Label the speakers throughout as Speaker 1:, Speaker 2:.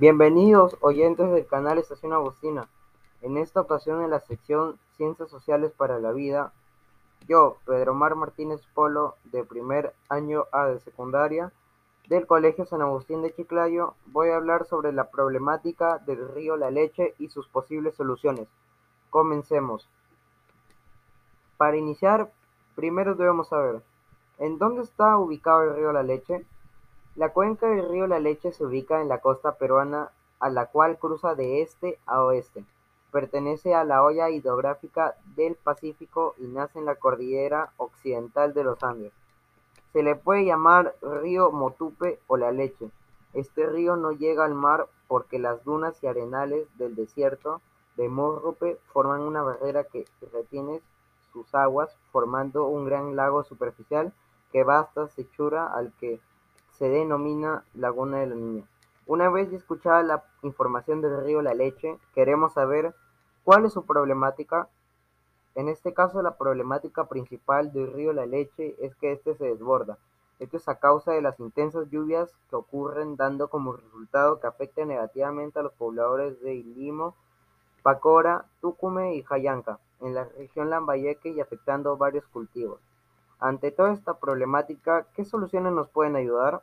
Speaker 1: Bienvenidos oyentes del canal Estación Agustina. En esta ocasión en la sección Ciencias Sociales para la Vida, yo, Pedro Mar Martínez Polo, de primer año A de secundaria, del Colegio San Agustín de Chiclayo, voy a hablar sobre la problemática del río La Leche y sus posibles soluciones. Comencemos. Para iniciar, primero debemos saber, ¿en dónde está ubicado el río La Leche? La cuenca del río La Leche se ubica en la costa peruana, a la cual cruza de este a oeste. Pertenece a la hoya hidrográfica del Pacífico y nace en la cordillera occidental de los Andes. Se le puede llamar río Motupe o La Leche. Este río no llega al mar porque las dunas y arenales del desierto de Morrope forman una barrera que retiene sus aguas, formando un gran lago superficial que va hasta Sechura, al que se denomina Laguna de la Niña. Una vez escuchada la información del río La Leche, queremos saber cuál es su problemática. En este caso, la problemática principal del río La Leche es que éste se desborda. Esto es a causa de las intensas lluvias que ocurren dando como resultado que afecte negativamente a los pobladores de Ilimo, Pacora, Tucume y Jayanca, en la región Lambayeque y afectando varios cultivos. Ante toda esta problemática, ¿qué soluciones nos pueden ayudar?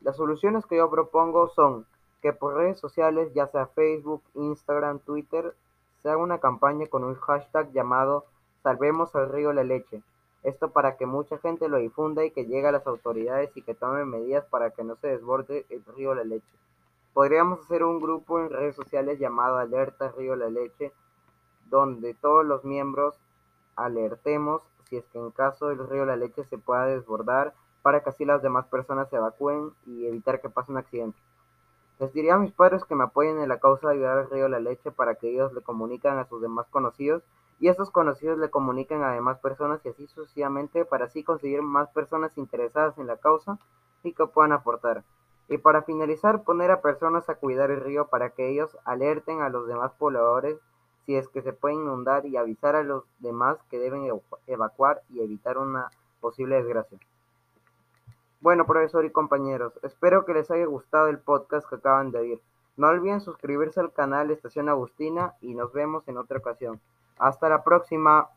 Speaker 1: Las soluciones que yo propongo son que por redes sociales, ya sea Facebook, Instagram, Twitter, se haga una campaña con un hashtag llamado Salvemos al río La Leche. Esto para que mucha gente lo difunda y que llegue a las autoridades y que tomen medidas para que no se desborde el río La Leche. Podríamos hacer un grupo en redes sociales llamado Alerta Río La Leche, donde todos los miembros alertemos si es que en caso del río La Leche se pueda desbordar para que así las demás personas se evacúen y evitar que pase un accidente. Les diría a mis padres que me apoyen en la causa de ayudar al río La Leche para que ellos le comunican a sus demás conocidos y estos conocidos le comuniquen a demás personas y así sucesivamente para así conseguir más personas interesadas en la causa y que puedan aportar. Y para finalizar, poner a personas a cuidar el río para que ellos alerten a los demás pobladores si es que se puede inundar y avisar a los demás que deben evacuar y evitar una posible desgracia. Bueno, profesor y compañeros, espero que les haya gustado el podcast que acaban de oír. No olviden suscribirse al canal Estación Agustina y nos vemos en otra ocasión. Hasta la próxima.